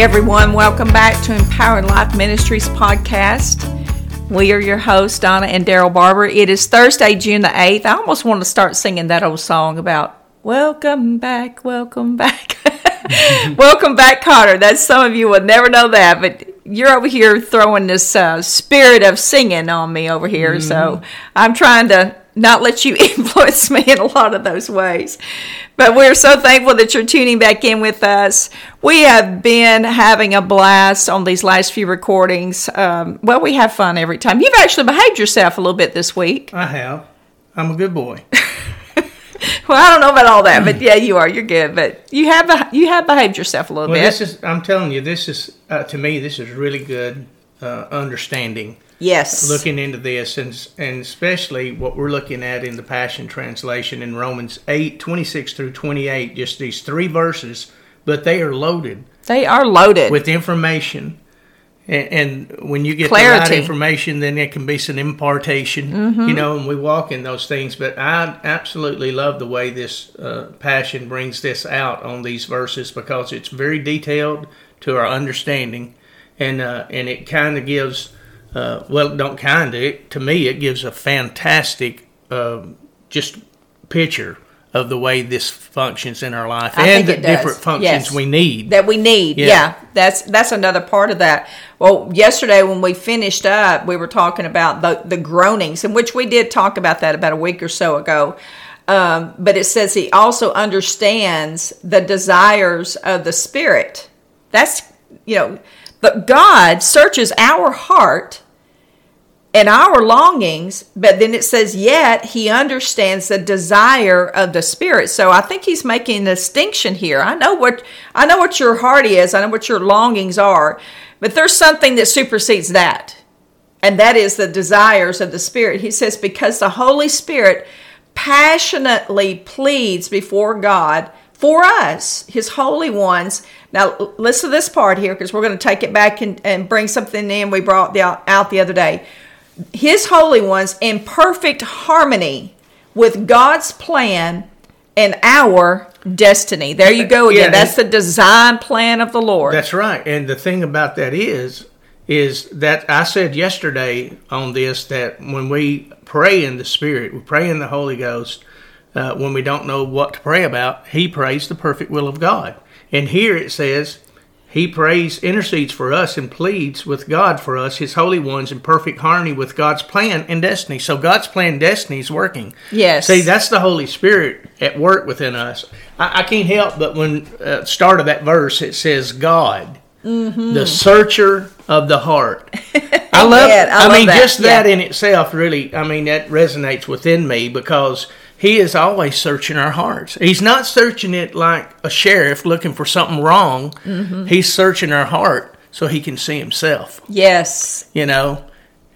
Hey everyone, welcome back to Empowered Life Ministries podcast. We are your hosts, Donna and Daryl Barber. It is Thursday, June the 8th. I almost want to start singing that old song about welcome back, welcome back. welcome back, Kotter. That's some of you will never know that, but you're over here throwing this uh, spirit of singing on me over here. Mm-hmm. So I'm trying to not let you influence me in a lot of those ways. But we're so thankful that you're tuning back in with us. We have been having a blast on these last few recordings. Um, well, we have fun every time. You've actually behaved yourself a little bit this week. I have. I'm a good boy. well, I don't know about all that, but yeah, you are. You're good, but you have you have behaved yourself a little well, bit. This is. I'm telling you, this is uh, to me. This is really good uh, understanding Yes. Looking into this, and, and especially what we're looking at in the Passion Translation in Romans 8 26 through 28, just these three verses, but they are loaded. They are loaded with information. And, and when you get Clarity. the right information, then it can be some impartation, mm-hmm. you know, and we walk in those things. But I absolutely love the way this uh, Passion brings this out on these verses because it's very detailed to our understanding. And, uh, and it kind of gives uh, well, don't kind of. To me, it gives a fantastic, uh, just picture of the way this functions in our life I and the different functions yes. we need that we need. Yeah. yeah. that's that's another part of that. Well, yesterday when we finished up, we were talking about the the groanings, in which we did talk about that about a week or so ago. Um, but it says he also understands the desires of the spirit. That's you know but God searches our heart and our longings, but then it says, yet he understands the desire of the spirit. So I think he's making a distinction here. I know what I know what your heart is, I know what your longings are, but there's something that supersedes that. And that is the desires of the spirit. He says, because the Holy Spirit passionately pleads before God for us, his holy ones. Now, listen to this part here because we're going to take it back and, and bring something in we brought the, out the other day. His holy ones in perfect harmony with God's plan and our destiny. There you go again. Yeah, that's the design plan of the Lord. That's right. And the thing about that is, is that I said yesterday on this that when we pray in the Spirit, we pray in the Holy Ghost, uh, when we don't know what to pray about, he prays the perfect will of God. And here it says, he prays, intercedes for us, and pleads with God for us, His holy ones, in perfect harmony with God's plan and destiny. So God's plan and destiny is working. Yes. See, that's the Holy Spirit at work within us. I, I can't help but when uh, start of that verse it says God, mm-hmm. the searcher of the heart. I love. I, I love mean, that. just that yeah. in itself, really. I mean, that resonates within me because he is always searching our hearts. He's not searching it like a sheriff looking for something wrong. Mm-hmm. He's searching our heart so he can see himself. Yes. You know?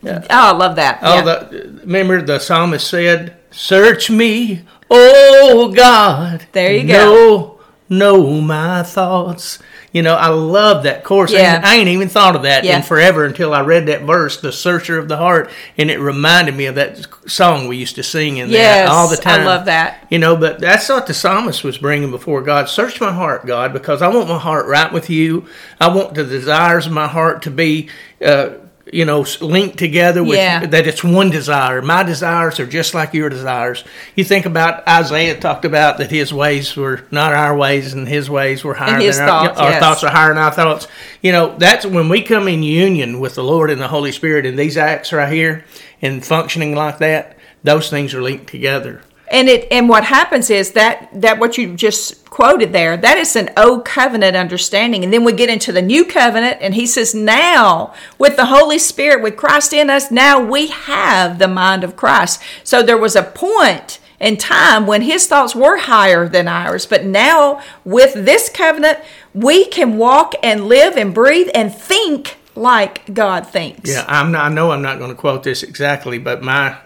Oh, I love that. Oh, yeah. the, remember the psalmist said, Search me, oh God. There you go. Know, know my thoughts. You know, I love that course. Yeah. I ain't even thought of that yeah. in forever until I read that verse, "The Searcher of the Heart," and it reminded me of that song we used to sing in yes, that all the time. I love that. You know, but that's what the psalmist was bringing before God. Search my heart, God, because I want my heart right with you. I want the desires of my heart to be. Uh, you know, linked together with yeah. that it's one desire. My desires are just like your desires. You think about Isaiah talked about that his ways were not our ways and his ways were higher than thoughts, our, yes. thoughts are higher than our thoughts. You know, that's when we come in union with the Lord and the Holy Spirit and these acts right here and functioning like that, those things are linked together. And it and what happens is that that what you just quoted there, that is an old covenant understanding. And then we get into the new covenant and he says, Now with the Holy Spirit, with Christ in us, now we have the mind of Christ. So there was a point in time when his thoughts were higher than ours. But now with this covenant, we can walk and live and breathe and think like God thinks. Yeah, I'm not, I know I'm not going to quote this exactly, but my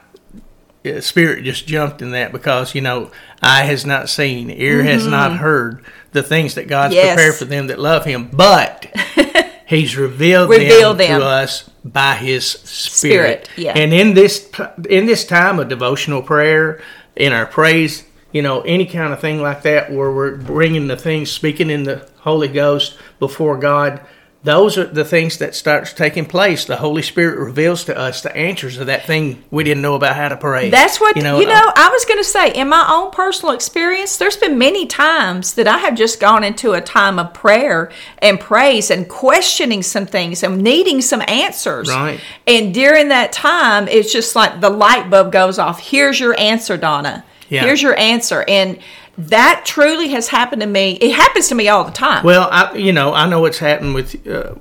spirit just jumped in that because you know eye has not seen ear mm-hmm. has not heard the things that god's yes. prepared for them that love him but he's revealed, revealed them, them, to us by his spirit, spirit yeah. and in this in this time of devotional prayer in our praise you know, any kind of thing like that where we're bringing the things, speaking in the Holy Ghost before God, those are the things that starts taking place. The Holy Spirit reveals to us the answers of that thing we didn't know about how to pray. That's what you know. You know uh, I was going to say in my own personal experience. There's been many times that I have just gone into a time of prayer and praise and questioning some things and needing some answers. Right. And during that time, it's just like the light bulb goes off. Here's your answer, Donna. Yeah. Here's your answer. And that truly has happened to me. It happens to me all the time. Well, I, you know, I know it's happened with uh,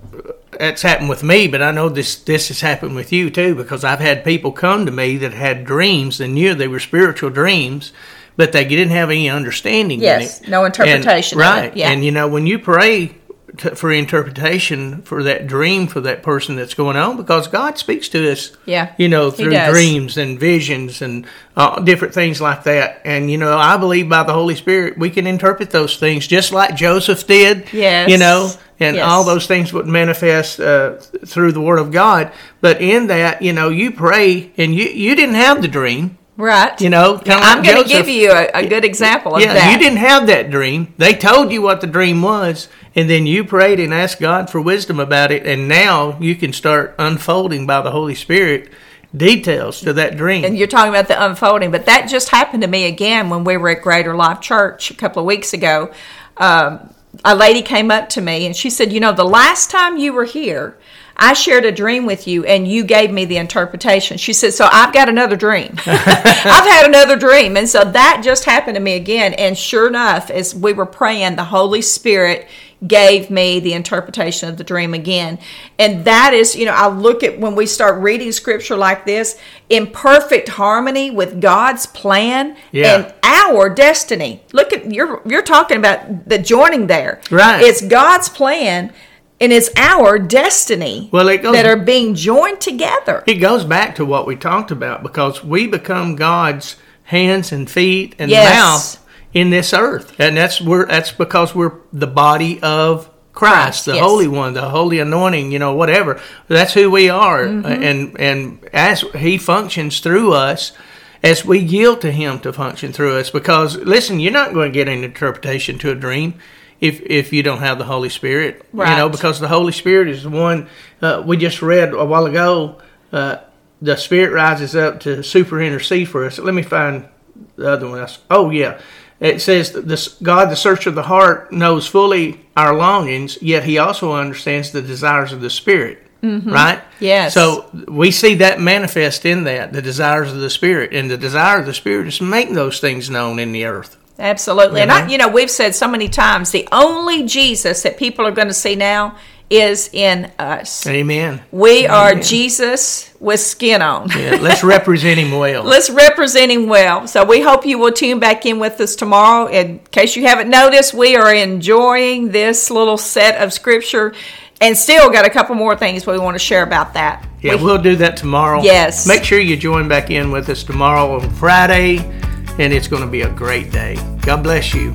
it's happened with me, but I know this this has happened with you too because I've had people come to me that had dreams and knew they were spiritual dreams, but they didn't have any understanding. Of it. Yes, no interpretation. And, right, yeah. and you know when you pray to, for interpretation for that dream for that person that's going on because God speaks to us. Yeah. You know, through dreams and visions and uh, different things like that. And, you know, I believe by the Holy Spirit we can interpret those things just like Joseph did. Yes. You know, and yes. all those things would manifest uh, through the Word of God. But in that, you know, you pray and you, you didn't have the dream. Right. You know, yeah, I'm going to give you a, a, good example of yeah, that. You didn't have that dream. They told you what the dream was, and then you prayed and asked God for wisdom about it, and now you can start unfolding by the Holy Spirit details to that dream. And you're talking about the unfolding, but that just happened to me again when we were at Greater Life Church a couple of weeks ago. Um, a lady came up to me and she said, You know, the last time you were here, I shared a dream with you and you gave me the interpretation. She said, So I've got another dream. I've had another dream. And so that just happened to me again. And sure enough, as we were praying, the Holy Spirit gave me the interpretation of the dream again. And that is, you know, I look at when we start reading scripture like this in perfect harmony with God's plan yeah. and our destiny. Look at you're you're talking about the joining there. Right. It's God's plan and it's our destiny well, goes, that are being joined together. It goes back to what we talked about because we become God's hands and feet and yes. mouth in this earth, and that's we're that's because we're the body of Christ, the yes. Holy One, the Holy Anointing, you know, whatever. That's who we are, mm-hmm. and and as He functions through us, as we yield to Him to function through us. Because listen, you're not going to get an interpretation to a dream if if you don't have the Holy Spirit, right. you know, because the Holy Spirit is the one uh, we just read a while ago. Uh, the Spirit rises up to super intercede for us. Let me find the other one. Oh yeah, it says that this God, the searcher of the heart, knows fully our longings, yet He also understands the desires of the Spirit. Mm-hmm. Right? Yes. So we see that manifest in that, the desires of the Spirit. And the desire of the Spirit is to make those things known in the earth. Absolutely. Mm-hmm. And I, you know, we've said so many times the only Jesus that people are going to see now is in us. Amen. We Amen. are Jesus with skin on. yeah, let's represent him well. let's represent him well. So we hope you will tune back in with us tomorrow. In case you haven't noticed, we are enjoying this little set of scripture and still got a couple more things we want to share about that. Yeah, we, will do that tomorrow. Yes. Make sure you join back in with us tomorrow on Friday and it's going to be a great day. God bless you.